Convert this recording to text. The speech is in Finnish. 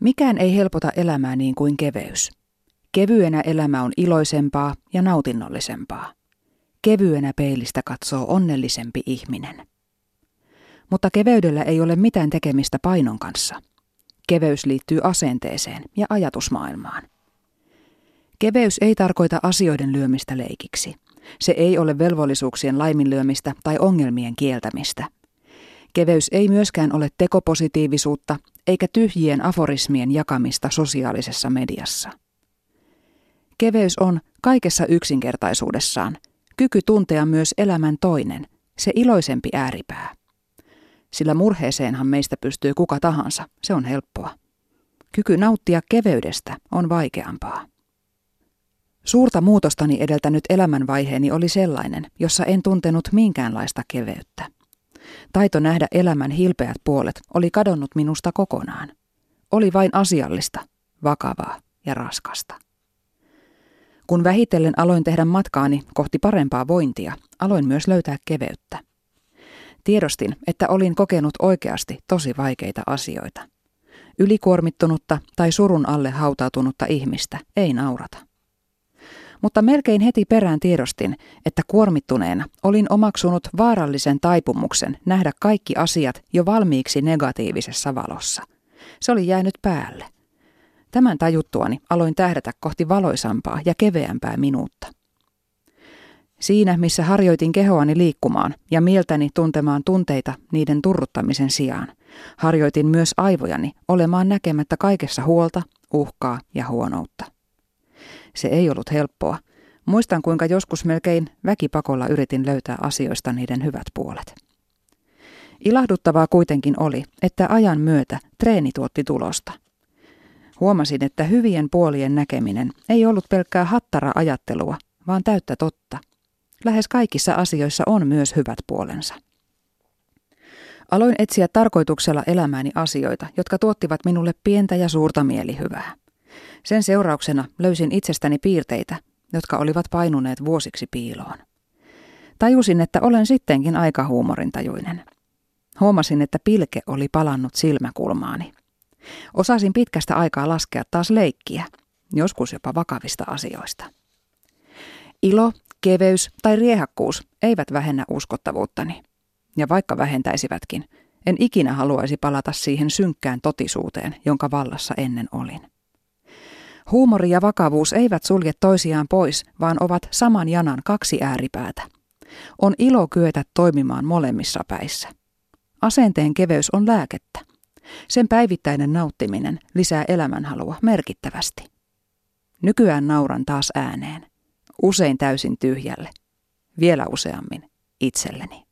Mikään ei helpota elämää niin kuin keveys. Kevyenä elämä on iloisempaa ja nautinnollisempaa. Kevyenä peilistä katsoo onnellisempi ihminen. Mutta keveydellä ei ole mitään tekemistä painon kanssa. Keveys liittyy asenteeseen ja ajatusmaailmaan. Keveys ei tarkoita asioiden lyömistä leikiksi. Se ei ole velvollisuuksien laiminlyömistä tai ongelmien kieltämistä. Keveys ei myöskään ole tekopositiivisuutta eikä tyhjien aforismien jakamista sosiaalisessa mediassa. Keveys on kaikessa yksinkertaisuudessaan kyky tuntea myös elämän toinen, se iloisempi ääripää. Sillä murheeseenhan meistä pystyy kuka tahansa, se on helppoa. Kyky nauttia keveydestä on vaikeampaa. Suurta muutostani edeltänyt elämänvaiheeni oli sellainen, jossa en tuntenut minkäänlaista keveyttä. Taito nähdä elämän hilpeät puolet oli kadonnut minusta kokonaan. Oli vain asiallista, vakavaa ja raskasta. Kun vähitellen aloin tehdä matkaani kohti parempaa vointia, aloin myös löytää keveyttä. Tiedostin, että olin kokenut oikeasti tosi vaikeita asioita. Ylikuormittunutta tai surun alle hautautunutta ihmistä ei naurata. Mutta melkein heti perään tiedostin, että kuormittuneena olin omaksunut vaarallisen taipumuksen nähdä kaikki asiat jo valmiiksi negatiivisessa valossa. Se oli jäänyt päälle – Tämän tajuttuani aloin tähdätä kohti valoisampaa ja keveämpää minuutta. Siinä, missä harjoitin kehoani liikkumaan ja mieltäni tuntemaan tunteita niiden turruttamisen sijaan, harjoitin myös aivojani olemaan näkemättä kaikessa huolta, uhkaa ja huonoutta. Se ei ollut helppoa. Muistan, kuinka joskus melkein väkipakolla yritin löytää asioista niiden hyvät puolet. Ilahduttavaa kuitenkin oli, että ajan myötä treeni tuotti tulosta – Huomasin, että hyvien puolien näkeminen ei ollut pelkkää hattara-ajattelua, vaan täyttä totta. Lähes kaikissa asioissa on myös hyvät puolensa. Aloin etsiä tarkoituksella elämääni asioita, jotka tuottivat minulle pientä ja suurta mielihyvää. Sen seurauksena löysin itsestäni piirteitä, jotka olivat painuneet vuosiksi piiloon. Tajusin, että olen sittenkin aika huumorintajuinen. Huomasin, että pilke oli palannut silmäkulmaani. Osasin pitkästä aikaa laskea taas leikkiä, joskus jopa vakavista asioista. Ilo, keveys tai riehakkuus eivät vähennä uskottavuuttani. Ja vaikka vähentäisivätkin, en ikinä haluaisi palata siihen synkkään totisuuteen, jonka vallassa ennen olin. Huumori ja vakavuus eivät sulje toisiaan pois, vaan ovat saman janan kaksi ääripäätä. On ilo kyetä toimimaan molemmissa päissä. Asenteen keveys on lääkettä. Sen päivittäinen nauttiminen lisää elämänhalua merkittävästi. Nykyään nauran taas ääneen. Usein täysin tyhjälle. Vielä useammin itselleni.